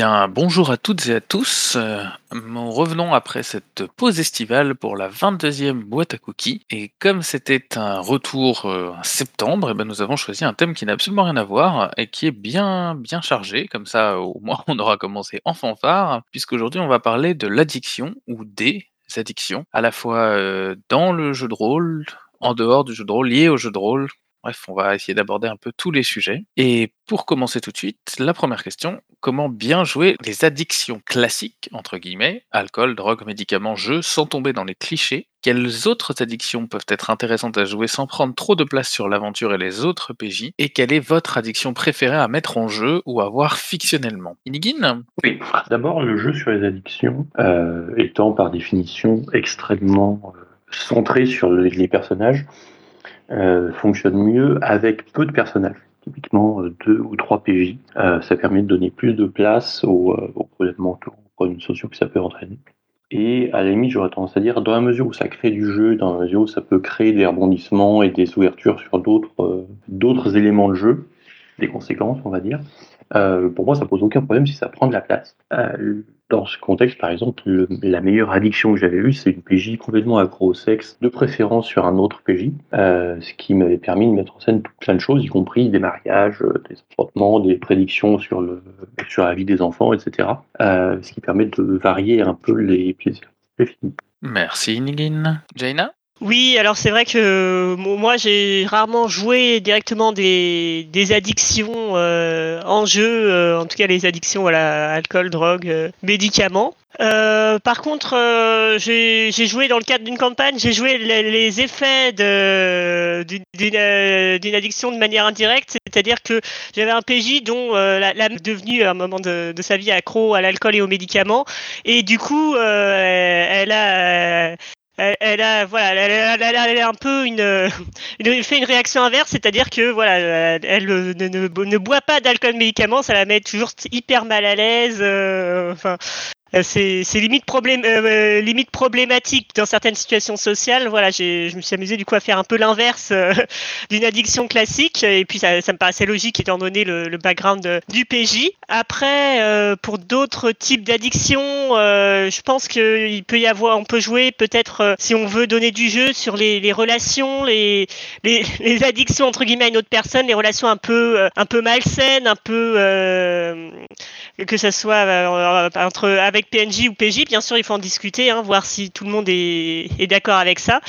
bien, bonjour à toutes et à tous. Euh, nous revenons après cette pause estivale pour la 22e boîte à cookies. Et comme c'était un retour euh, en septembre, eh ben, nous avons choisi un thème qui n'a absolument rien à voir et qui est bien, bien chargé. Comme ça, au moins, on aura commencé en fanfare, puisqu'aujourd'hui, on va parler de l'addiction ou des addictions, à la fois euh, dans le jeu de rôle, en dehors du jeu de rôle, lié au jeu de rôle, Bref, on va essayer d'aborder un peu tous les sujets. Et pour commencer tout de suite, la première question, comment bien jouer les addictions classiques, entre guillemets, alcool, drogue, médicaments, jeux, sans tomber dans les clichés? Quelles autres addictions peuvent être intéressantes à jouer sans prendre trop de place sur l'aventure et les autres PJ Et quelle est votre addiction préférée à mettre en jeu ou à voir fictionnellement? Inigine? Oui, d'abord le jeu sur les addictions, euh, étant par définition extrêmement euh, centré sur les personnages, euh, fonctionne mieux avec peu de personnages. Typiquement euh, deux ou trois PJ. Euh, ça permet de donner plus de place aux, aux problèmes mentaux, aux problèmes sociaux que ça peut entraîner. Et à la limite, j'aurais tendance à dire, dans la mesure où ça crée du jeu, dans la mesure où ça peut créer des rebondissements et des ouvertures sur d'autres d'autres éléments de jeu, des conséquences, on va dire, pour moi, ça pose aucun problème si ça prend de la place dans ce contexte, par exemple, la meilleure addiction que j'avais eue, c'est une PJ complètement accro au sexe, de préférence sur un autre PJ, euh, ce qui m'avait permis de mettre en scène plein de choses, y compris des mariages, euh, des affrontements, des prédictions sur, le, sur la vie des enfants, etc. Euh, ce qui permet de varier un peu les plaisirs. Merci Nigin. Jaina? Oui, alors c'est vrai que moi j'ai rarement joué directement des, des addictions euh, en jeu, euh, en tout cas les addictions voilà alcool, drogue, euh, médicaments. par contre, j'ai joué dans le cadre d'une campagne, j'ai joué les, effets d'une addiction de manière indirecte, c'est-à-dire que j'avais un PJ dont la, la devenue à un moment de, de sa vie accro à l'alcool et aux médicaments, et du coup, elle a elle, a voilà, elle, a un peu une, une, fait une réaction inverse, c'est-à-dire que voilà, elle, ne, ne, boit pas d'alcool médicaments, ça la met toujours hyper mal à l'aise. Euh, enfin, euh, c'est limite, problème, euh, euh, problématique dans certaines situations sociales. Voilà, je me suis amusé du coup à faire un peu l'inverse d'une addiction classique. Et puis ça, ça, me paraissait logique étant donné le, background du PJ. Après, euh, pour d'autres types d'addictions, euh, je pense qu'il peut y avoir, on peut jouer peut-être si on veut donner du jeu sur les, relations, les, les, addictions entre guillemets à une autre personne, les relations un peu, un peu malsaines, un peu que ça soit entre avec PNJ ou PJ, bien sûr, il faut en discuter, hein, voir si tout le monde est, d'accord avec ça.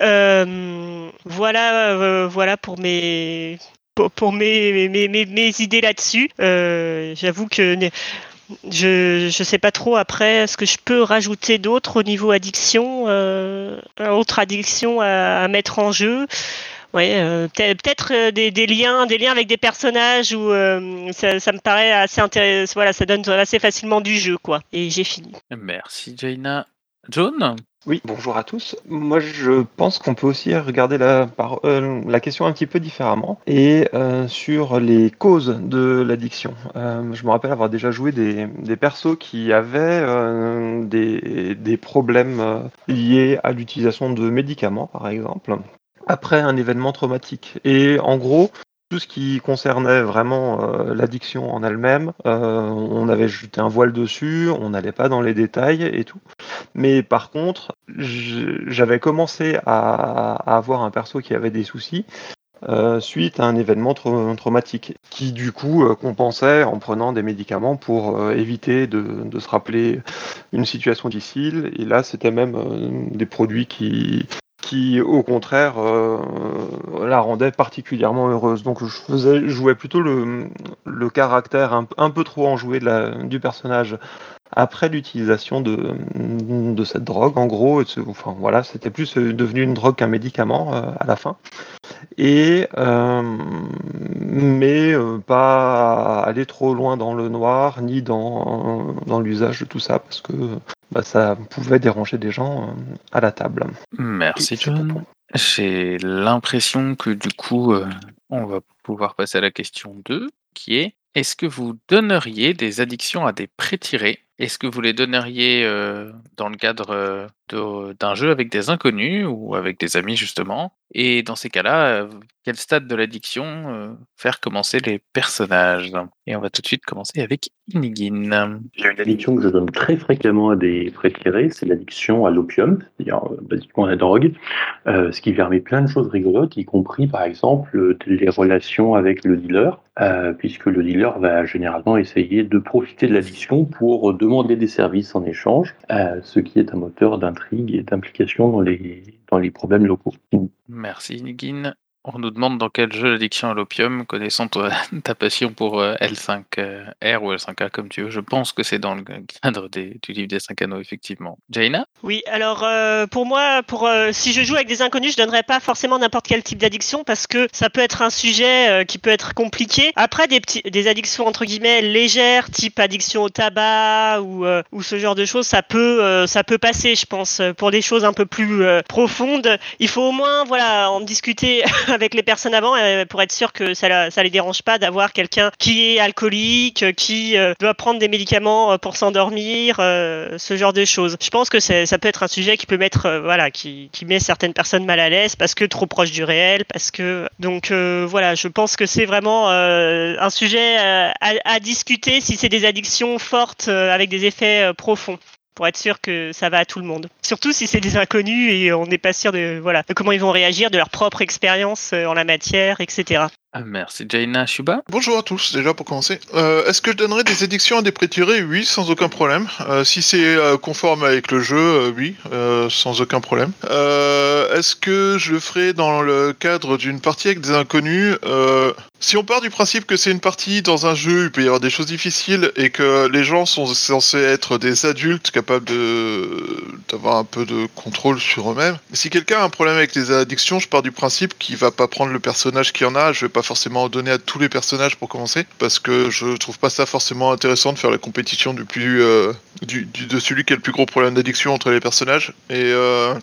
Euh, voilà, euh, voilà pour mes pour, mes, mes, mes, idées là-dessus. Euh, j'avoue que je ne sais pas trop après ce que je peux rajouter d'autre au niveau addiction, autre addiction à, mettre en jeu. Ouais, euh, peut-être euh, des, des, liens, des liens avec des personnages où euh, ça, ça, me paraît assez intéressant. Voilà, ça donne assez facilement du jeu, quoi. Et j'ai fini. Merci, Jaina. John oui, bonjour à tous. Moi, je pense qu'on peut aussi regarder la, par, euh, la question un petit peu différemment et euh, sur les causes de l'addiction. Euh, je me rappelle avoir déjà joué des, des persos qui avaient des, des, problèmes liés à l'utilisation de médicaments, par exemple, après un événement traumatique. Et en gros, tout ce qui concernait vraiment euh, l'addiction en elle-même, euh, on avait jeté un voile dessus, on n'allait pas dans les détails et tout. Mais par contre, j'avais commencé à, avoir un perso qui avait des soucis. Euh, suite à un événement traumatique, qui du coup compensait en prenant des médicaments pour éviter de, de, se rappeler une situation difficile. Et là, c'était même des produits qui, qui au contraire euh, la rendait particulièrement heureuse. Donc je faisais jouais plutôt le, caractère un, peu trop enjoué du personnage après l'utilisation de, cette drogue en gros. Enfin voilà, c'était plus devenu une drogue qu'un médicament euh, à la fin. Et euh, mais euh, pas aller trop loin dans le noir ni dans, dans l'usage de tout ça parce que bah, ça pouvait déranger des gens euh, à la table. Merci John. J'ai l'impression que du coup, euh, on va pouvoir passer à la question 2, qui est est-ce que vous donneriez des addictions à des pré-tirés? Est-ce que vous les donneriez dans le cadre d'un jeu avec des inconnus ou avec des amis justement? Et dans ces cas-là, quel stade de l'addiction faire commencer les personnages? Et on va tout de suite commencer avec Inigine. J'ai une addiction que je donne très fréquemment à des préférés, c'est l'addiction à l'opium, c'est-à-dire basiquement à la drogue, euh, ce qui permet plein de choses rigolotes, y compris par exemple les relations avec le dealer, euh, puisque le dealer va généralement essayer de profiter de l'addiction pour demander des services en échange, euh, ce qui est un moteur d'intrigue et d'implication dans les, dans les problèmes locaux. Merci Inigine. On nous demande dans quel jeu l'addiction à l'opium, connaissant ta passion pour euh, L5R ou L5A comme tu veux. Je pense que c'est dans le cadre des- du livre des 5 anneaux, effectivement. Jaina? Oui, alors euh, pour moi, pour euh, si je joue avec des inconnus, je donnerais pas forcément n'importe quel type d'addiction parce que ça peut être un sujet euh, qui peut être compliqué. Après, des des addictions entre guillemets légères, type addiction au tabac ou euh, ou ce genre de choses, ça peut euh, ça peut passer, je pense. Pour des choses un peu plus euh, profondes, il faut au moins voilà en discuter avec les personnes avant euh, pour être sûr que ça les dérange pas d'avoir quelqu'un qui est alcoolique, qui euh, doit prendre des médicaments euh, pour s'endormir, ce genre de choses. Je pense que ça peut être un sujet qui peut mettre, voilà, qui, met certaines personnes mal à l'aise parce que trop proche du réel, parce que donc voilà, je pense que c'est vraiment un sujet à, discuter si c'est des addictions fortes avec des effets profonds. Pour être sûr que ça va à tout le monde. Surtout si c'est des inconnus et on n'est pas sûr de voilà de comment ils vont réagir, de leur propre expérience euh, en la matière, etc. Ah, Merci Jaina. Shuba? Bonjour à tous, déjà pour commencer. Euh, Est-ce que je donnerais des addictions à des prétirés? Oui, sans aucun problème. Euh, si c'est euh, conforme avec le jeu, oui, sans aucun problème. Est-ce que je le ferai dans le cadre d'une partie avec des inconnus? Si on part du principe que c'est une partie dans un jeu, il peut y avoir des choses difficiles et que les gens sont censés être des adultes capables d'avoir un peu de contrôle sur eux-mêmes. Si quelqu'un a un problème avec les addictions, je pars du principe qu'il va pas prendre le personnage qu'il en a. Je vais pas forcément en donner à tous les personnages pour commencer, parce que je trouve pas ça forcément intéressant de faire la compétition du plus euh, du, de celui qui a le plus gros problème d'addiction entre les personnages. Et euh,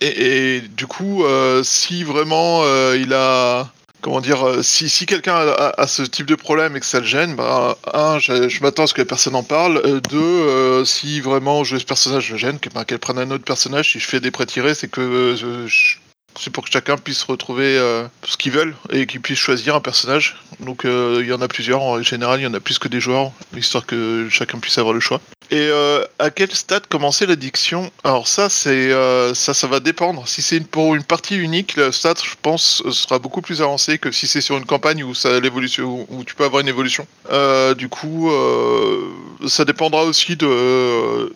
et, du coup, euh, si vraiment il a comment dire, si, si quelqu'un a, ce type de problème et que ça le gêne, bah, un, je, je m'attends à ce que la personne en parle. Deux, si vraiment jouer ce personnage le gêne, bah, qu'elle prenne un autre personnage. Si je fais des pré-tirés, c'est que je- c'est pour que chacun puisse retrouver euh, ce qu'ils veulent et qu'ils puissent choisir un personnage. Donc euh, il y en a plusieurs, en général il y en a plus que des joueurs, histoire que chacun puisse avoir le choix. Et euh, à quel stade commencer l'addiction? Alors ça, c'est euh, ça, ça va dépendre. Si c'est pour une partie unique, le stade, je pense, sera beaucoup plus avancé que si c'est sur une campagne où ça l'évolution, où tu peux avoir une évolution. Du coup, ça dépendra aussi de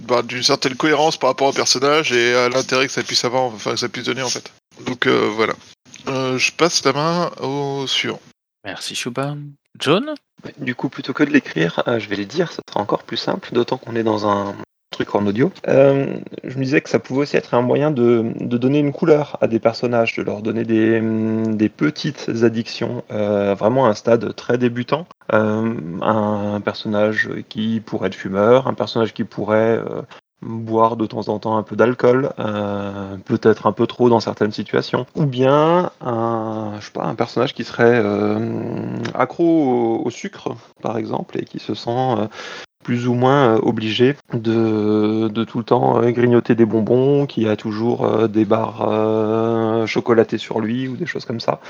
bah, d'une certaine cohérence par rapport au personnage et à l'intérêt que ça puisse avoir, enfin que ça puisse donner en fait. Donc euh, voilà. Euh, je passe la main au suivant. Merci Shuba. John? Du coup, plutôt que de l'écrire, euh, je vais les dire, ça sera encore plus simple, d'autant qu'on est dans un truc en audio. Euh, je me disais que ça pouvait aussi être un moyen de, de donner une couleur à des personnages, de leur donner des, des petites addictions, euh, vraiment un stade très débutant. Euh, un personnage qui pourrait être fumeur, un personnage qui pourrait euh, boire de temps en temps un peu d'alcool, euh, peut-être un peu trop dans certaines situations, ou bien un, je sais pas, un personnage qui serait euh, accro au, au sucre, par exemple, et qui se sent euh, plus ou moins euh, obligé de, de tout le temps euh, grignoter des bonbons, qui a toujours euh, des barres chocolatées sur lui ou des choses comme ça.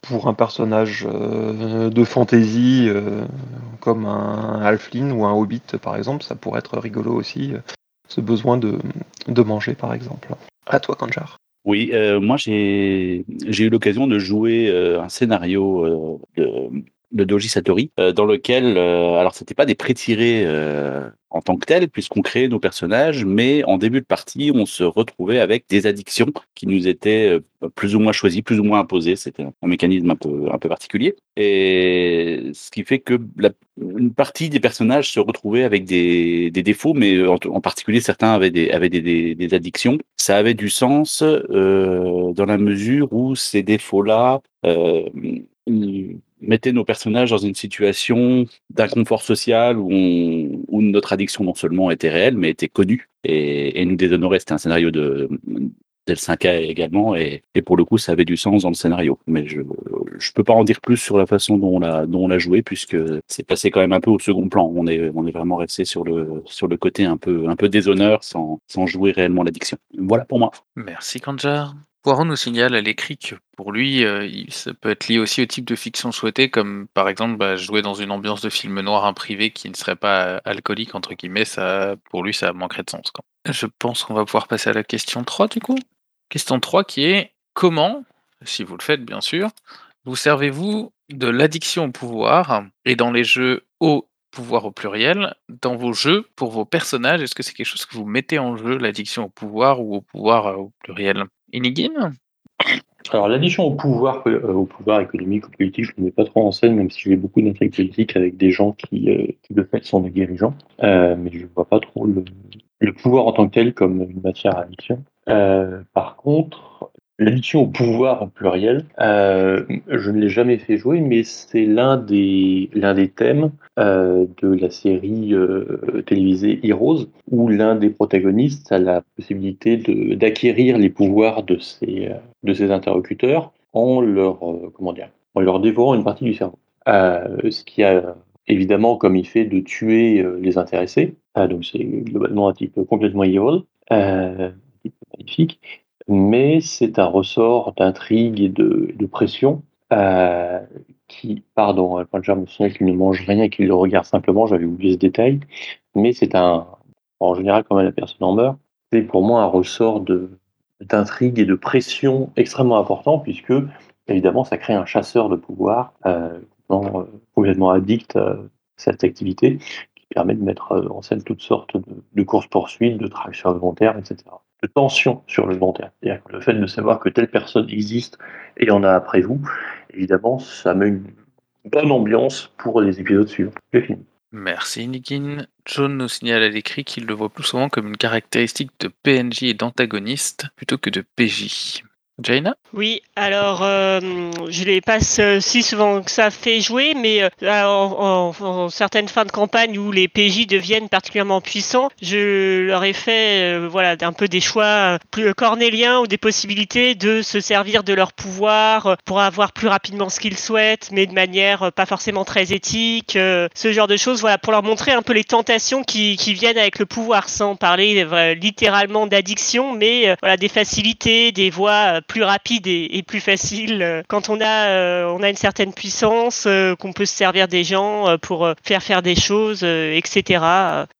Pour un personnage de fantasy comme un Halfling ou un Hobbit par exemple, ça pourrait être rigolo aussi, ce besoin de, de manger par exemple. À toi Kanjar. Oui, moi j'ai eu l'occasion de jouer un scénario de, de Doji Satori euh, dans lequel, euh, alors c'était pas des pré-tirés euh, en tant que tels puisqu'on créait nos personnages, mais en début de partie on se retrouvait avec des addictions qui nous étaient euh, plus ou moins choisies, plus ou moins imposées. C'était un, mécanisme un peu un peu particulier et ce qui fait que une partie des personnages se retrouvaient avec des, défauts, mais en, particulier certains avaient des avaient des, des, addictions. Ça avait du sens dans la mesure où ces défauts-là mettaient nos personnages dans une situation d'inconfort social où, notre addiction non seulement était réelle, mais était connue et, nous déshonorait. C'était un scénario de del 5A également, et, pour le coup, ça avait du sens dans le scénario. Mais je, je peux pas en dire plus sur la façon dont on l'a dont joué puisque c'est passé quand même un peu au second plan. On est vraiment resté sur le côté un peu un peu déshonneur sans sans jouer réellement l'addiction. Voilà pour moi. Merci Kanjar. Poiron nous signale à l'écrit que pour lui, euh, ça peut être lié aussi au type de fiction souhaité, comme par exemple bah, jouer dans une ambiance de film noir imprivé qui ne serait pas euh, alcoolique, entre guillemets, ça, pour lui, ça manquerait de sens. Je pense qu'on va pouvoir passer à la question 3 du coup. Question 3 qui est comment, si vous le faites bien sûr, vous servez-vous de l'addiction au pouvoir et dans les jeux au pouvoir au pluriel, dans vos jeux pour vos personnages, est-ce que c'est quelque chose que vous mettez en jeu, l'addiction au pouvoir ou au pouvoir euh, au pluriel? Alors l'addition au pouvoir, euh, au pouvoir économique ou politique, je ne mets pas trop en scène, même si j'ai beaucoup d'intrigues politiques avec des gens qui, euh, de fait sont des dirigeants. Euh, mais je ne vois pas trop le, le pouvoir en tant que tel comme une matière à addiction. Par contre, l'addiction au pouvoir au pluriel, euh, je ne l'ai jamais fait jouer, mais c'est l'un des, l'un des thèmes euh, de la série euh, télévisée Heroes, où l'un des protagonistes a la possibilité de, d'acquérir les pouvoirs de ses, de ses interlocuteurs en leur, comment dire, en leur dévorant une partie du cerveau. Ce qui a évidemment comme effet de tuer les intéressés. Donc c'est globalement un type complètement evil, magnifique, mais c'est un ressort d'intrigue et de, de pression euh, qui, pardon, euh, quand je me souviens qu'il ne mange rien et qu'il le regarde simplement, j'avais oublié ce détail, mais c'est un, en général quand même la personne en meurt, c'est pour moi un ressort de d'intrigue et de pression extrêmement important puisque évidemment ça crée un chasseur de pouvoir euh, complètement, euh, complètement addict à cette activité qui permet de mettre en scène toutes sortes de, de courses-poursuites, de tracks sur etc. De tension sur le long terme. C'est-à-dire que le fait de savoir que telle personne existe et en a après vous, évidemment, ça met une bonne ambiance pour les épisodes suivants. J'ai fini. Merci Nikin. John nous signale à l'écrit qu'il le voit plus souvent comme une caractéristique de PNJ et d'antagoniste plutôt que de PJ. Jaina Oui, alors euh, je les passe euh, si souvent que ça fait jouer, mais euh, en, certaines fins de campagne où les PJ deviennent particulièrement puissants, je leur ai fait euh, voilà un peu des choix plus cornéliens ou des possibilités de se servir de leur pouvoir pour avoir plus rapidement ce qu'ils souhaitent, mais de manière pas forcément très éthique, ce genre de choses, voilà, pour leur montrer un peu les tentations qui, qui viennent avec le pouvoir, sans parler littéralement d'addiction, mais voilà des facilités, des voies plus rapides et, plus faciles euh, quand on a euh, on a une certaine puissance, euh, qu'on peut se servir des gens euh, pour faire faire des choses, etc.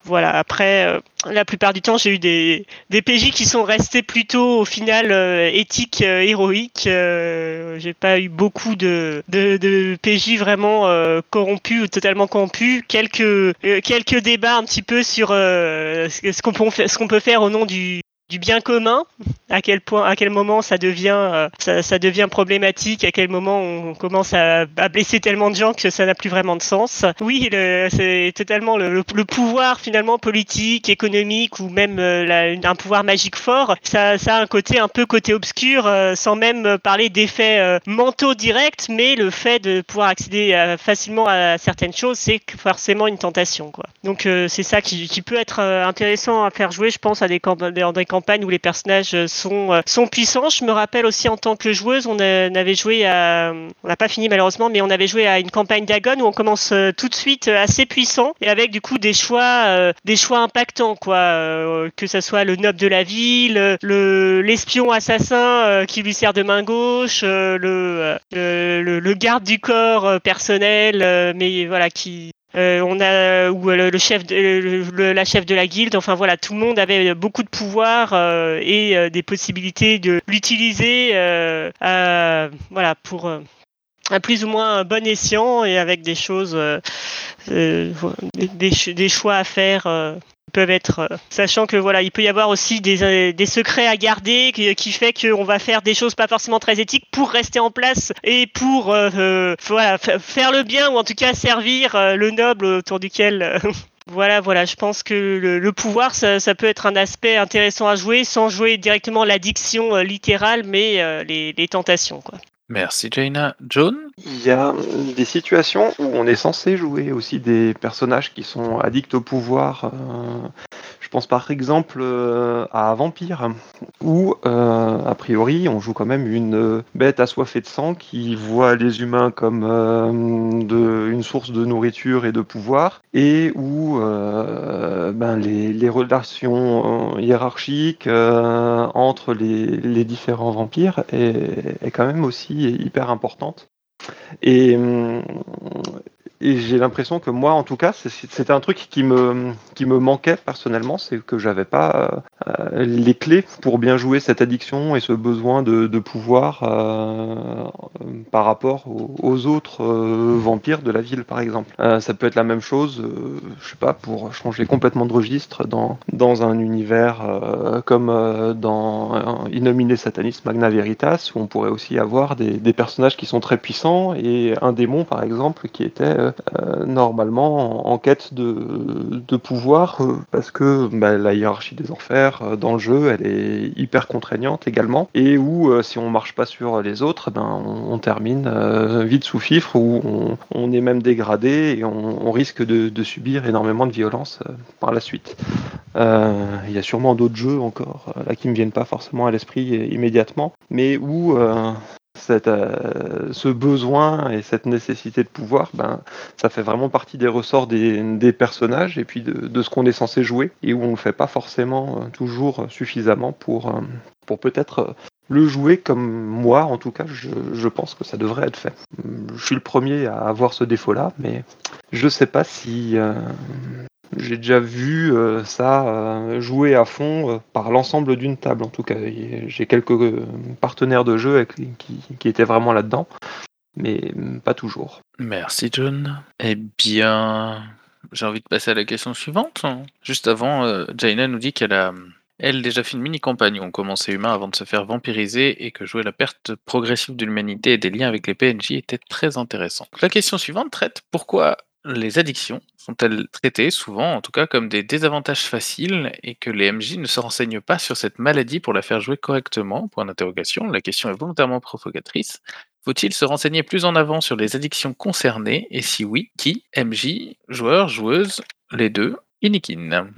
Voilà. Après, la plupart du temps, j'ai eu des des PJ qui sont restés plutôt au final éthiques, héroïques. Euh, j'ai pas eu beaucoup de, de, PJ vraiment corrompus ou totalement corrompus. Quelques quelques débats un petit peu sur ce qu'on peut faire au nom du du bien commun, à quel point, à quel moment ça devient, euh, ça, devient problématique, à quel moment on commence à, blesser tellement de gens que ça n'a plus vraiment de sens. Oui, c'est totalement le, pouvoir finalement politique, économique ou même euh, la- un pouvoir magique fort. Ça, ça a un côté un peu côté obscur, euh, sans même parler d'effets mentaux directs, mais le fait de pouvoir accéder facilement à certaines choses, c'est forcément une tentation, quoi. Donc c'est ça qui, peut être intéressant à faire jouer, je pense, à des, camp- dans des campagnes où les personnages euh, sont, euh, sont puissants. Je me rappelle aussi en tant que joueuse, on, a- on avait joué à, on n'a pas fini malheureusement, mais on avait joué à une campagne d'Agon où on commence euh, tout de suite euh, assez puissant et avec du coup des choix, euh, des choix impactants, quoi. euh, que ça soit le noble de la ville, le l'espion assassin euh, qui lui sert de main gauche, euh, le, euh, le, garde du corps euh, personnel, euh, mais voilà qui euh, on a ou le, le chef de, le- le- la chef de la guilde. Enfin voilà tout le monde avait beaucoup de pouvoir euh, et euh, des possibilités de l'utiliser euh, voilà pour euh, à plus ou moins un bon escient et avec des choses euh, euh, des, des ch- des choix à faire euh, peuvent être euh, sachant que voilà il peut y avoir aussi des, euh, secrets à garder qui, qui fait qu'on va faire des choses pas forcément très éthiques pour rester en place et pour euh, voilà fa- faire le bien ou en tout cas servir le noble autour duquel Voilà, voilà, je pense que le, pouvoir, ça, peut être un aspect intéressant à jouer, sans jouer directement l'addiction littérale, mais les, les tentations, quoi. Merci Jaina. John? Il y a des situations où on est censé jouer aussi des personnages qui sont addicts au pouvoir. euh, pense par exemple euh, à Vampire, où euh, a priori on joue quand même une bête assoiffée de sang qui voit les humains comme une source de nourriture et de pouvoir, et où ben, les, relations hiérarchiques entre les, différents vampires est, quand même aussi hyper importante. Et, et j'ai l'impression que moi, en tout cas, c'était un truc qui me, qui me manquait personnellement, c'est que j'avais pas euh, les clés pour bien jouer cette addiction et ce besoin de, de pouvoir euh, par rapport aux, autres euh, vampires de la ville, par exemple. ça peut être la même chose, je sais pas, pour changer complètement de registre dans, dans un univers comme dans Innominé Satanis Magna Veritas, où on pourrait aussi avoir des, personnages qui sont très puissants et un démon, par exemple, qui était normalement en, quête de, pouvoir euh, parce que bah, la hiérarchie des enfers euh, dans le jeu elle est hyper contraignante également et où si on marche pas sur les autres ben on, termine vite sous fifre ou on, est même dégradé et on, risque de, subir énormément de violence par la suite. Il y a sûrement d'autres jeux encore là qui me viennent pas forcément à l'esprit immédiatement mais où euh, ce besoin et cette nécessité de pouvoir, ben, ça fait vraiment partie des ressorts des, personnages et puis de, ce qu'on est censé jouer et où on ne le fait pas forcément euh, toujours suffisamment pour, euh, pour peut-être le jouer comme moi, en tout cas, je, pense que ça devrait être fait. Je suis le premier à avoir ce défaut-là, mais je ne sais pas si j'ai déjà vu euh, ça euh, jouer à fond euh, par l'ensemble d'une table. En tout cas, j'ai quelques partenaires de jeu qui, étaient vraiment là-dedans, mais pas toujours. Merci John. Eh bien, j'ai envie de passer à la question suivante. Juste avant, Jaina nous dit qu'elle a elle déjà fait une mini-campagne où on commençait humain avant de se faire vampiriser et que jouer la perte progressive de l'humanité et des liens avec les PNJ était très intéressant. La question suivante traite pourquoi les addictions sont-elles traitées souvent, en tout cas, comme des désavantages faciles et que les MJ ne se renseignent pas sur cette maladie pour la faire jouer correctement? Point d'interrogation. La question est volontairement provocatrice. Faut-il se renseigner plus en avant sur les addictions concernées? Et si oui, qui? MJ, joueur, joueuse, les deux Inikin.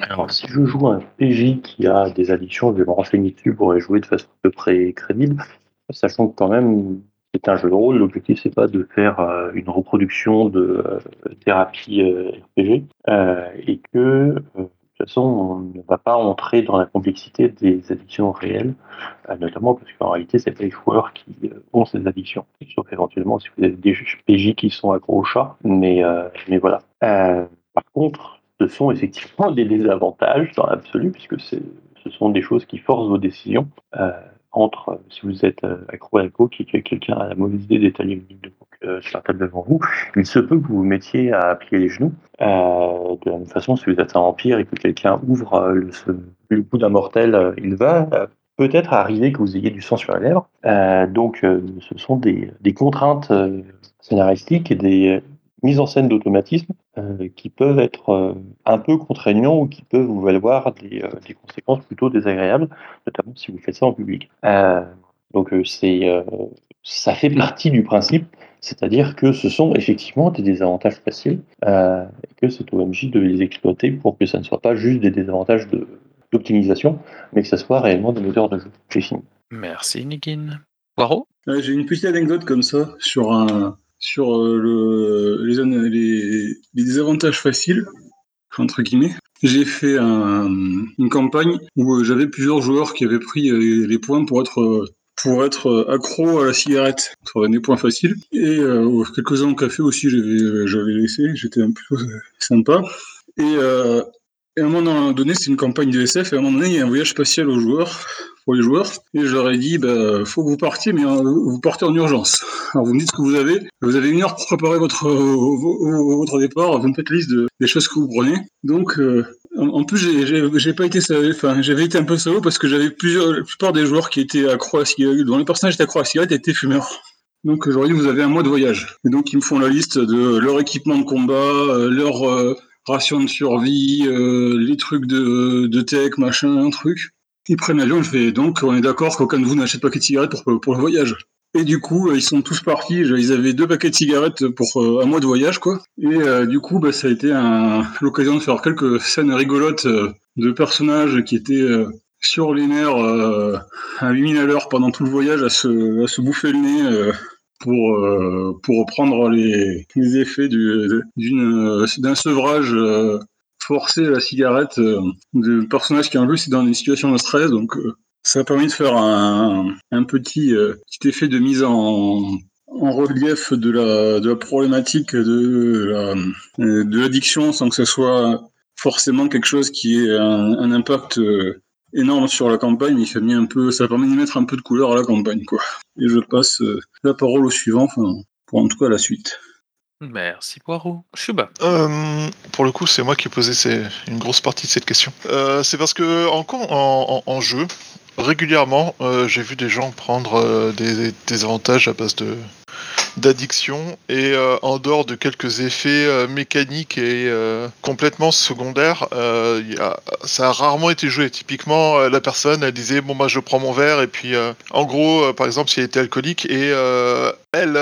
Alors, si je joue un PJ qui a des addictions, je vais me renseigner dessus pour jouer de façon à peu près crédible, sachant que quand même, c'est un jeu de rôle. L'objectif, c'est pas de faire euh, une reproduction de euh, thérapie euh, RPG et que de toute façon, on ne va pas entrer dans la complexité des addictions réelles, notamment parce qu'en réalité, c'est pas les joueurs qui ont ces addictions. Sauf éventuellement si vous avez des PJ qui sont accro au chat, mais, mais voilà. par contre, ce sont effectivement des désavantages dans l'absolu, puisque ce sont des choses qui forcent vos décisions entre, euh, si vous êtes euh, accro à l'alcool, qui quelqu'un a la mauvaise idée d'étaler une ligne de coke euh, sur la table devant vous, il se peut que vous vous mettiez à plier les genoux. de la même façon, si vous êtes un vampire et que quelqu'un ouvre le, le bout d'un mortel, il va peut-être arriver que vous ayez du sang sur la lèvre. donc, ce sont des, des contraintes scénaristiques et des mise en scène d'automatisme euh, qui peuvent être euh, un peu contraignants ou qui peuvent vous valoir des, euh, des, conséquences plutôt désagréables, notamment si vous faites ça en public. donc c'est ça fait partie du principe, c'est-à-dire que ce sont effectivement des désavantages faciles et que c'est au MJ de les exploiter pour que ça ne soit pas juste des désavantages d'optimisation, mais que ça soit réellement des moteurs de jeu. J'ai fini. Merci Nikin. Poirot J'ai une petite anecdote comme ça sur un, sur euh, le, les, désavantages faciles, entre guillemets. J'ai fait un, une campagne où euh, j'avais plusieurs joueurs qui avaient pris euh, les points pour être pour accro à la cigarette, ça des points faciles. Et quelques-uns au café aussi, j'avais laissé, j'étais un peu sympa. Et, et, à un moment donné, c'est une campagne de SF, et à un moment donné, il y a un voyage spatial aux joueurs les joueurs. Et je leur ai dit, bah, faut que vous partiez, mais euh, vous partez en urgence. Alors vous me dites ce que vous avez. Vous avez une heure pour préparer votre, euh, votre départ. Vous me faites liste des choses que vous prenez. Donc, euh, en plus, j'ai pas été enfin, j'avais été un peu salaud parce que j'avais plusieurs, la plupart des joueurs qui étaient accro à cigarette, dont les personnages étaient accro à cigarette étaient fumeurs. Donc dit, vous avez un mois de voyage. Et donc ils me font la liste de leur équipement de combat, leur ration de survie, les trucs de, de tech, machin, un truc. Ils prennent l'avion, je fais donc, on est d'accord qu'aucun de vous n'achète pas de cigarettes pour, pour le voyage. Et du coup, euh, ils sont tous partis. Ils avaient deux paquets de cigarettes pour euh, un mois de voyage, quoi. Et euh, du coup, bah, ça a été l'occasion de faire quelques scènes rigolotes euh, de personnages qui étaient euh, sur les nerfs euh, à 8000 à l'heure pendant tout le voyage à se, à se bouffer le nez euh, pour, euh, pour reprendre les, les effets du- d'une- d'un sevrage euh, forcé à la cigarette euh, de personnages qui en plus c'est dans une situation de stress. Donc euh, ça a permis de faire un, un petit, euh, petit effet de mise en, en relief de la, de la problématique de euh, de l'addiction sans que ce soit forcément quelque chose qui ait un, un impact énorme sur la campagne. Il fait mis un peu, ça permet d'y mettre un peu de couleur à la campagne, quoi. Et je passe euh, la parole au suivant, enfin, pour en tout cas la suite. Merci Poirot. Chuba. Euh, pour le coup, c'est moi qui ai posé ces- une grosse partie de cette question. Euh, c'est parce que en, con- en, en- en jeu, régulièrement, euh, j'ai vu des gens prendre euh, des, avantages à base de d'addiction et euh, en dehors de quelques effets mécaniques et complètement secondaires, ça a rarement été joué. Typiquement, la personne, elle disait bon bah je prends mon verre et puis en gros, par exemple, si elle était alcoolique et elle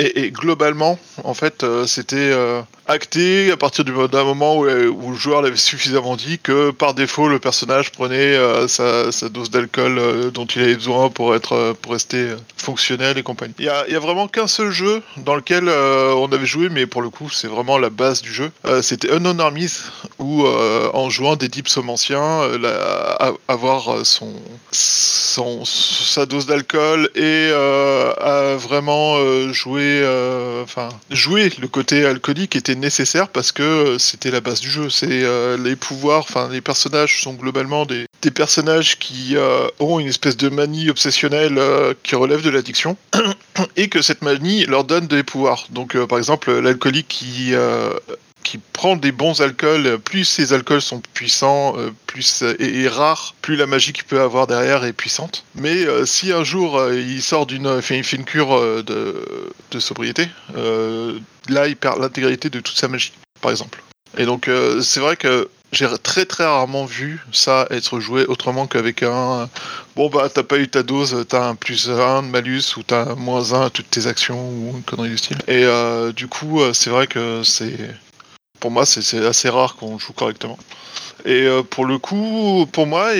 et, globalement, en fait, euh, c'était euh, acté à partir du- d'un moment où, le joueur l'avait suffisamment dit que par défaut, le personnage prenait euh, sa, dose d'alcool dont il avait besoin pour être pour rester fonctionnel et compagnie. Il y a, vraiment qu'un seul jeu dans lequel on avait joué, mais pour le coup, c'est vraiment la base du jeu. C'était Unknown Armies, où en jouant des types anciens, la- a- avoir son, son sa dose d'alcool et à vraiment euh, jouer, euh, jouer le côté alcoolique était nécessaire parce que c'était la base du jeu. C'est euh, les pouvoirs, enfin les personnages sont globalement des, personnages qui euh, ont une espèce de manie obsessionnelle qui relève de l'addiction et que cette manie leur donne des pouvoirs. Donc par exemple l'alcoolique qui qui prend des bons alcools, plus ces alcools sont puissants, euh, plus euh, et, rares, plus la magie qu'il peut avoir derrière est puissante. Mais euh, si un jour il sort d'une, fait, cure de, sobriété, là il perd l'intégralité de toute sa magie, par exemple. Et donc c'est vrai que j'ai très très rarement vu ça être joué autrement qu'avec un bon bah t'as pas eu ta dose, t'as un plus 1 de malus ou t'as un moins 1 à toutes tes actions ou une connerie du style. Et du coup c'est vrai que c'est pour moi, c'est- assez rare qu'on joue correctement. Et euh, pour le coup, pour moi,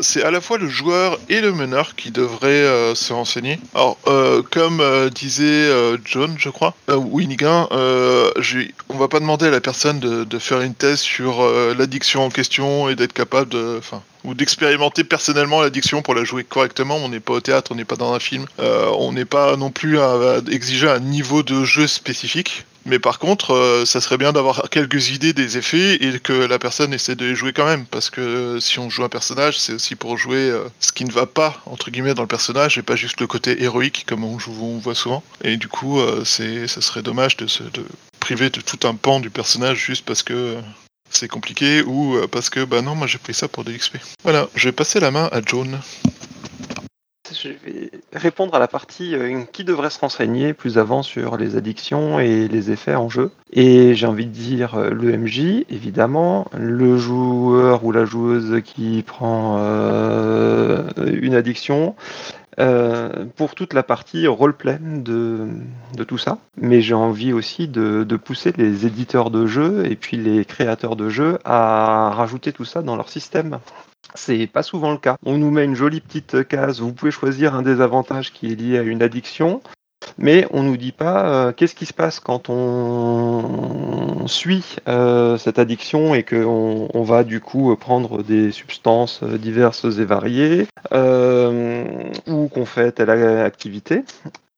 c'est à la fois le joueur et le meneur qui devraient euh, se renseigner. Alors, euh, comme disait John, je crois, ou Inigan, on va pas demander à la personne de, faire une thèse sur l'addiction en question et d'être capable de, ou d'expérimenter personnellement l'addiction pour la jouer correctement. On n'est pas au théâtre, on n'est pas dans un film, on n'est pas non plus à exiger un niveau de jeu spécifique. Mais par contre, euh, ça serait bien d'avoir quelques idées des effets et que la personne essaie de les jouer quand même. Parce que euh, si on joue un personnage, c'est aussi pour jouer euh, ce qui ne va pas, entre guillemets, dans le personnage et pas juste le côté héroïque comme on, voit souvent. Et du coup, c'est, ça serait dommage de se priver de tout un pan du personnage juste parce que c'est compliqué ou parce que, bah non, moi j'ai pris ça pour de l'XP. Voilà, je vais passer la main à John. Je vais répondre à la partie euh, qui devrait se renseigner plus avant sur les addictions et les effets en jeu. Et j'ai envie de dire euh, le MJ, évidemment, le joueur ou la joueuse qui prend euh, une addiction, euh, pour toute la partie roleplay de, de tout ça. Mais j'ai envie aussi de, de pousser les éditeurs de jeux et puis les créateurs de jeux à rajouter tout ça dans leur système. C'est pas souvent le cas. On nous met une jolie petite case, vous pouvez choisir un des avantages qui est lié à une addiction, mais on nous dit pas euh, qu'est-ce qui se passe quand on suit euh, cette addiction et qu'on on va du coup prendre des substances euh, diverses et variées, ou qu'on fait telle activité.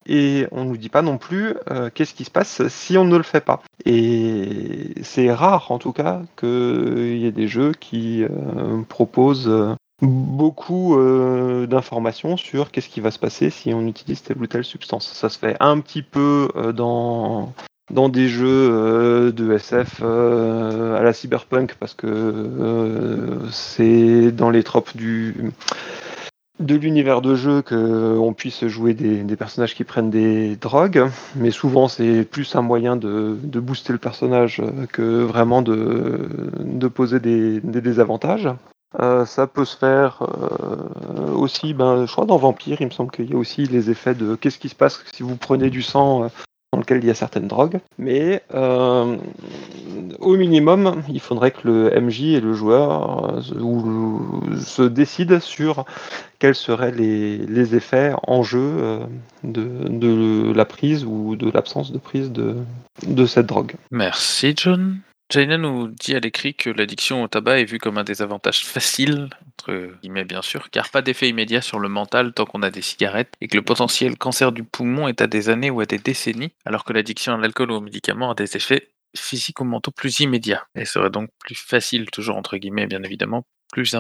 Et on nous dit pas non plus euh, qu'est-ce qui se passe si on ne le fait pas. Et c'est rare en tout cas qu'il y ait des jeux qui euh, proposent euh, beaucoup d'informations sur qu'est-ce qui va se passer si on utilise telle ou telle substance. Ça se fait un petit peu dans dans des jeux de SF à la cyberpunk parce que c'est dans les tropes du de l'univers de jeu qu'on puisse jouer des, personnages qui prennent des drogues, mais souvent c'est plus un moyen de, booster le personnage que vraiment de, poser des, désavantages. Euh, ça peut se faire euh, aussi, ben, je crois dans Vampire, il me semble qu'il y a aussi les effets de qu'est-ce qui se passe si vous prenez du sang euh, dans lequel il y a certaines drogues. Mais euh, au minimum, il faudrait que le MJ et le joueur euh, se décident sur quels seraient les, effets en jeu euh, de, la prise ou de l'absence de prise de cette drogue. Merci John. Jaina nous dit à l'écrit que l'addiction au tabac est vue comme un désavantage facile, entre guillemets bien sûr, car pas d'effet immédiat sur le mental tant qu'on a des cigarettes, et que le potentiel cancer du poumon est à des années ou à des décennies, alors que l'addiction à l'alcool ou aux médicaments a des effets physiques ou mentaux plus immédiats, et serait donc plus facile, toujours entre guillemets bien évidemment, plus.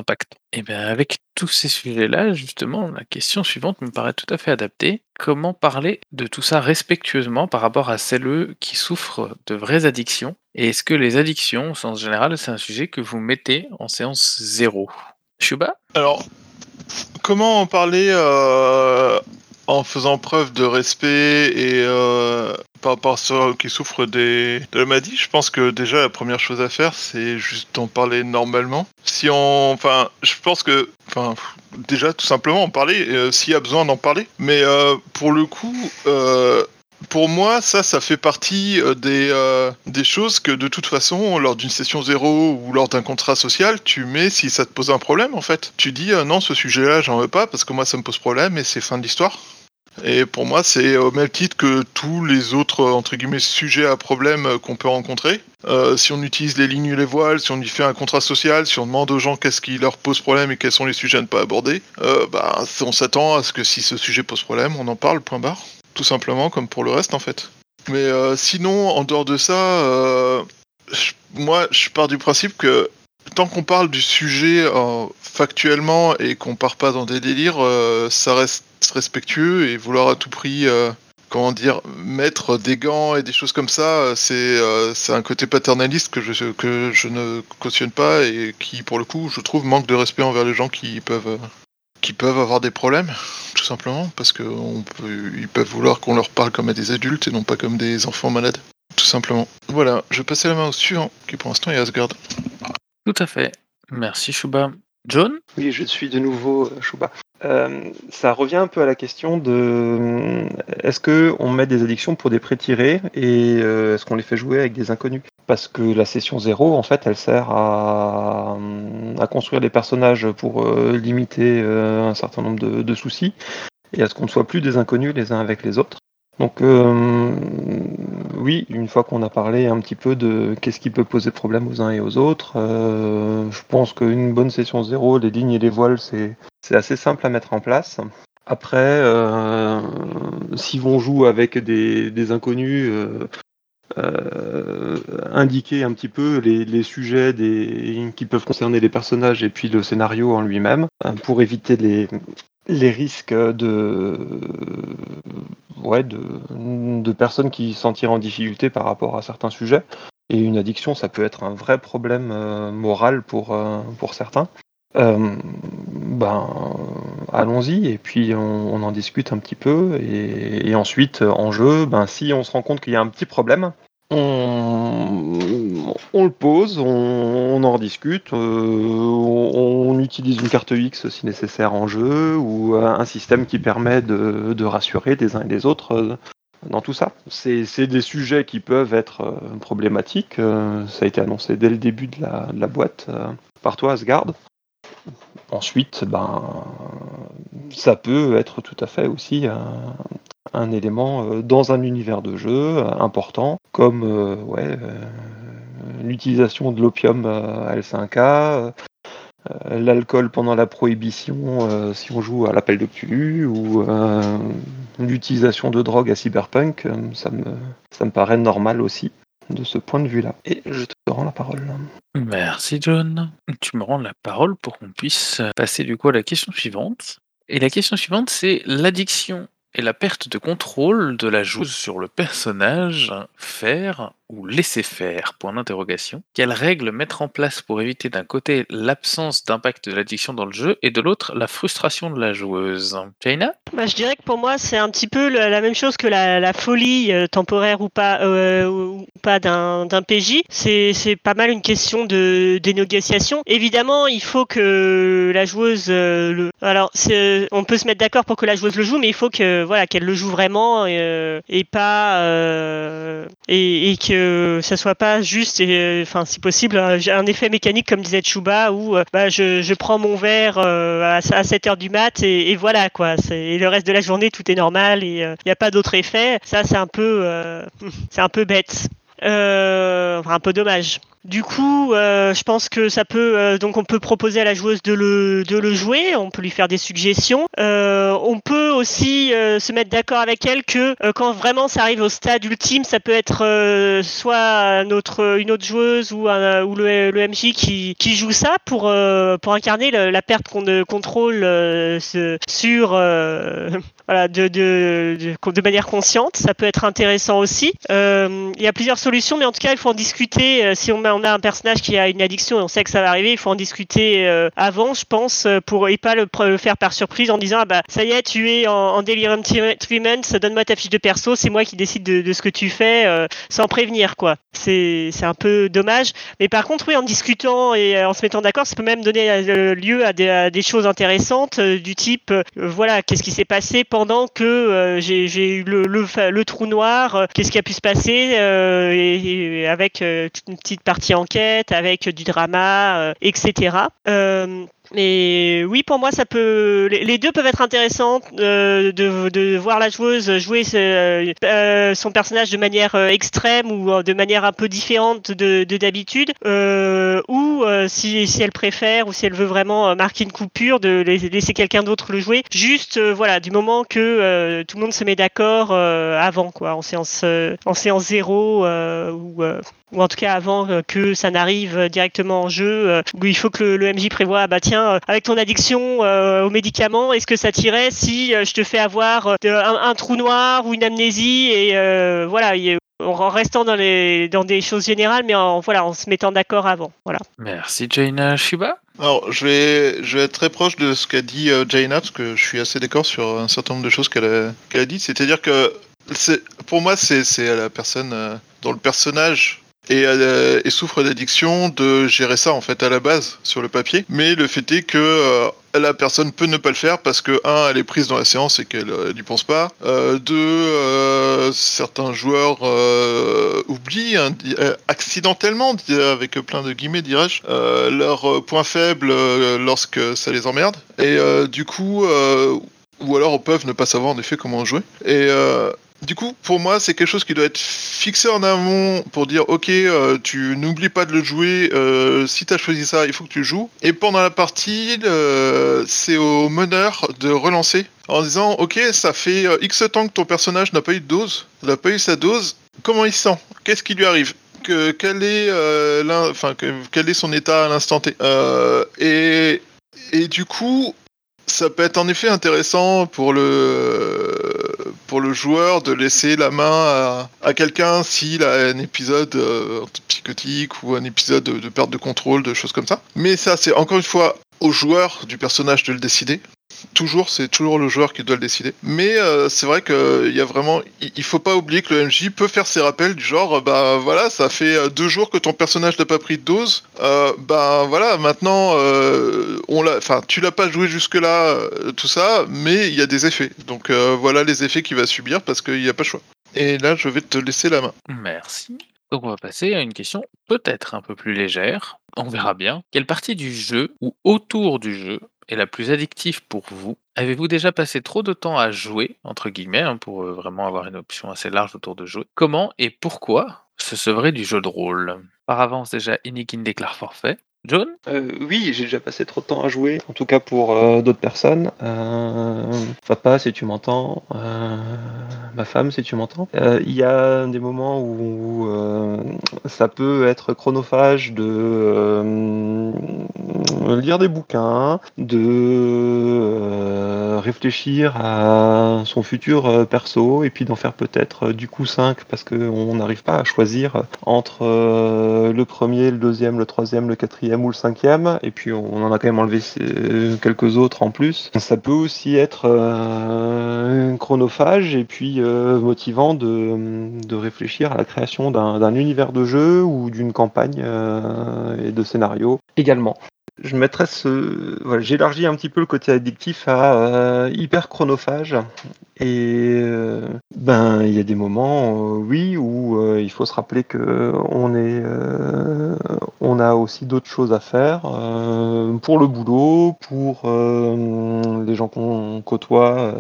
Et bien avec tous ces sujets-là, justement, la question suivante me paraît tout à fait adaptée. Comment parler de tout ça respectueusement par rapport à celles qui souffrent de vraies addictions? Et est-ce que les addictions, au sens général, c'est un sujet que vous mettez en séance zéro? Shuba? Alors, comment en parler euh, en faisant preuve de respect et euh, par rapport à ceux qui souffrent des, de la maladie Je pense que déjà la première chose à faire, c'est juste d'en parler normalement. Si on, enfin, je pense que, enfin, déjà tout simplement en parler euh, s'il y a besoin d'en parler. Mais euh, pour le coup. Pour moi, ça, ça fait partie euh, des, euh, des choses que de toute façon, lors d'une session zéro ou lors d'un contrat social, tu mets si ça te pose un problème en fait. Tu dis euh, non, ce sujet-là, j'en veux pas parce que moi ça me pose problème et c'est fin de l'histoire. Et pour moi, c'est au même titre que tous les autres entre guillemets sujets à problème qu'on peut rencontrer. Si on utilise les lignes et les voiles, si on y fait un contrat social, si on demande aux gens qu'est-ce qui leur pose problème et quels sont les sujets à ne pas aborder, bah, on s'attend à ce que si ce sujet pose problème, on en parle, point barre. Tout simplement, comme pour le reste en fait. Mais euh, sinon, en dehors de ça, euh, moi, je pars du principe que tant qu'on parle du sujet euh, factuellement et qu'on part pas dans des délires, ça reste respectueux et vouloir à tout prix, comment dire, mettre des gants et des choses comme ça, c'est un côté paternaliste que je, que je ne cautionne pas et qui, pour le coup, je trouve manque de respect envers les gens qui peuvent, qui peuvent avoir des problèmes, tout simplement, parce qu'ils peuvent vouloir qu'on leur parle comme à des adultes et non pas comme des enfants malades. Tout simplement. Voilà, je vais passer la main au suivant, qui pour l'instant est Asgard. Tout à fait. Merci Shuba. John? Oui, je suis de nouveau euh, Chouba. Euh, ça revient un peu à la question de euh, est-ce que on met des addictions pour des pré-tirés et euh, est-ce qu'on les fait jouer avec des inconnus? Parce que la session zéro, en fait, elle sert à, à construire des personnages pour euh, limiter euh, un certain nombre de, soucis et à ce qu'on ne soit plus des inconnus les uns avec les autres. Donc euh, oui, une fois qu'on a parlé un petit peu de qu'est-ce qui peut poser problème aux uns et aux autres, je pense qu'une bonne session zéro, les lignes et les voiles, c'est assez simple à mettre en place. Après, si on joue avec des, des inconnus, euh, euh, indiquer un petit peu les, sujets qui peuvent concerner les personnages et puis le scénario en lui-même, hein, pour éviter les, risques de, ouais, de, personnes qui se sentirent en difficulté par rapport à certains sujets. Et une addiction, ça peut être un vrai problème euh, moral pour, euh, pour certains. Euh, ben, allons-y et puis on, en discute un petit peu. Et, ensuite, en jeu, ben, si on se rend compte qu'il y a un petit problème, on, le pose, on, en rediscute, euh, on, utilise une carte X si nécessaire en jeu, ou euh, un système qui permet de, rassurer les uns et les autres euh, dans tout ça. C'est des sujets qui peuvent être euh, problématiques, euh, ça a été annoncé dès le début de la, boîte euh, par toi, Asgard. Ensuite, ben, ça peut être tout à fait aussi un, élément euh, dans un univers de jeu euh, important, comme euh, ouais, l'utilisation de l'opium à L5K, euh, euh, l'alcool pendant la prohibition si on joue à l'appel de Cthulhu, ou l'utilisation de drogue à Cyberpunk, ça, me, ça me paraît normal aussi de ce point de vue-là. Et je te rends la parole. Merci John. Tu me rends la parole pour qu'on puisse passer du coup à la question suivante. Et la question suivante, c'est l'addiction et la perte de contrôle de la joueuse sur le personnage faire ou laisser faire Point d'interrogation. Quelles règles mettre en place pour éviter d'un côté l'absence d'impact de l'addiction dans le jeu et de l'autre la frustration de la joueuse? Jaina? Bah, je dirais que pour moi, c'est un petit peu la même chose que la, folie euh, temporaire ou pas, euh, d'un PJ. C'est pas mal une question de, des négociations. Évidemment, il faut que la joueuse euh, le. Alors, on peut se mettre d'accord pour que la joueuse le joue, mais il faut qu'elle le joue vraiment et pas et, ça soit pas juste, et, enfin, si possible, un, effet mécanique comme disait Chuba où euh, bah, je, je prends mon verre euh, à, à 7 heures du mat et, voilà quoi. Et le reste de la journée, tout est normal et il n'y a pas d'autre effet. Ça, c'est un peu, euh, c'est un peu bête. Euh, enfin, un peu dommage. Du coup, euh, je pense que ça peut, euh, donc on peut proposer à la joueuse de le, de le jouer, on peut lui faire des suggestions. Euh, on peut aussi se mettre d'accord avec elle que quand vraiment ça arrive au stade ultime, ça peut être soit une autre joueuse ou, un- le, le MJ qui, qui joue ça pour, pour incarner la perte qu'on contrôle sur voilà, de, de, de, manière consciente. Ça peut être intéressant aussi. Il y a plusieurs solutions, mais en tout cas, il faut en discuter. Si on, a- on a un personnage qui a une addiction et on sait que ça va arriver, il faut en discuter euh, avant, je pense, euh, pour et pas le, faire par surprise en disant ah bah ça y est, tu es en, en delirium tre- treatment, donne-moi ta fiche de perso, c'est moi qui décide de, ce que tu fais euh, sans prévenir quoi. C'est un peu dommage. Mais par contre, oui, en discutant et en se mettant d'accord, ça peut même donner lieu à des, choses intéressantes du type, voilà, qu'est-ce qui s'est passé pendant que j'ai eu le, trou noir, qu'est-ce qui a pu se passer, et, avec une petite partie enquête, avec du drama, euh, etc. Euh, mais oui, pour moi, ça peut. Les deux peuvent être intéressants euh, de, de voir la joueuse jouer ce- euh, son personnage de manière euh, extrême ou euh, de manière un peu différente de de d'habitude, euh, ou euh, si, si elle préfère ou si elle veut vraiment euh, marquer une coupure, de la- laisser quelqu'un d'autre le jouer. Juste, euh, voilà, du moment que euh, tout le monde se met d'accord euh, avant, quoi, en séance euh, en séance zéro euh, ou euh, ou en tout cas avant euh, que ça n'arrive euh, directement en jeu, euh, où il faut que le, le MJ prévoit, ah bah tiens, euh, avec ton addiction euh, aux médicaments, est-ce que ça t'irait si euh, je te fais avoir euh, un, un trou noir ou une amnésie et euh, voilà, en restant dans les dans des choses générales, mais en voilà, en se mettant d'accord avant, voilà. Merci Jaina Shiba. Alors, je vais, je vais être très proche de ce qu'a dit euh, Jaina, parce que je suis assez d'accord sur un certain nombre de choses qu'elle a, qu'elle a dit. C'est-à-dire que, pour moi, c'est, c'est la personne euh, dont le personnage et, euh, et souffre d'addiction de gérer ça, en fait, à la base, sur le papier. Mais le fait est que euh, la personne peut ne pas le faire parce que, un, elle est prise dans la séance et qu'elle euh, n'y pense pas. Euh, deux, euh, certains joueurs euh, oublient euh, accidentellement, avec plein de guillemets, dirais-je, euh, leurs euh, points faibles euh, lorsque ça les emmerde. Et euh, du coup, euh, ou alors peuvent ne pas savoir en effet comment jouer. Et euh, du coup, pour moi, c'est quelque chose qui doit être fixé en amont pour dire, ok, euh, tu n'oublies pas de le jouer. euh, si tu as choisi ça, il faut que tu joues. Et pendant la partie, euh, c'est au meneur de relancer en disant, ok, ça fait X temps que ton personnage n'a pas eu de dose, n'a pas eu sa dose. Comment il se sent? Qu'est-ce qui lui arrive? Que, quel, est, son état à l'instant T et du coup, ça peut être en effet intéressant pour le, pour le joueur de laisser la main à, quelqu'un s'il a un épisode euh, psychotique ou un épisode de, de perte de contrôle, de choses comme ça. Mais ça, c'est encore une fois au joueur du personnage de le décider. Toujours, c'est toujours le joueur qui doit le décider. Mais euh, c'est vrai qu'il y a vraiment, il faut pas oublier que le MJ peut faire ses rappels du genre, euh, bah voilà, ça fait euh, deux jours que ton personnage n'a pas pris de dose. Euh, bah voilà, maintenant, euh, on l'a, enfin, tu l'as pas joué jusque là, tout ça, mais il y a des effets. Donc euh, voilà les effets qu'il va subir parce qu'il n'y a pas le choix. Et là, je vais te laisser la main. Merci. Donc on va passer à une question peut-être un peu plus légère. On verra bien. Quelle partie du jeu ou autour du jeu est la plus addictive pour vous. Avez-vous déjà passé trop de temps à jouer, entre guillemets, hein, pour euh, vraiment avoir une option assez large autour de jouer? Comment et pourquoi se sevrer du jeu de rôle? Par avance déjà, Inikin déclare forfait. John? Euh, oui, j'ai déjà passé trop de temps à jouer, en tout cas pour euh, d'autres personnes. Euh, papa, si tu m'entends. euh, ma femme, si tu m'entends. Euh, Il y a des moments où euh, ça peut être chronophage de euh, lire des bouquins, de euh, réfléchir à son futur euh, perso et puis d'en faire peut-être euh, du coup 5 parce qu'on n'arrive pas à choisir entre euh, le premier, le deuxième, le troisième, le quatrième ou le cinquième et puis on en a quand même enlevé euh, quelques autres en plus. Ça peut aussi être euh, chronophage et puis euh, motivant de, de réfléchir à la création d'un univers de jeu ou d'une campagne et de scénario également. Je mettrais ce, j'élargis un petit peu le côté addictif à euh, hyper chronophage et euh, ben il y a des moments, euh, oui, où il faut se rappeler que on est, on a aussi d'autres choses à faire pour le boulot, pour les gens qu'on côtoie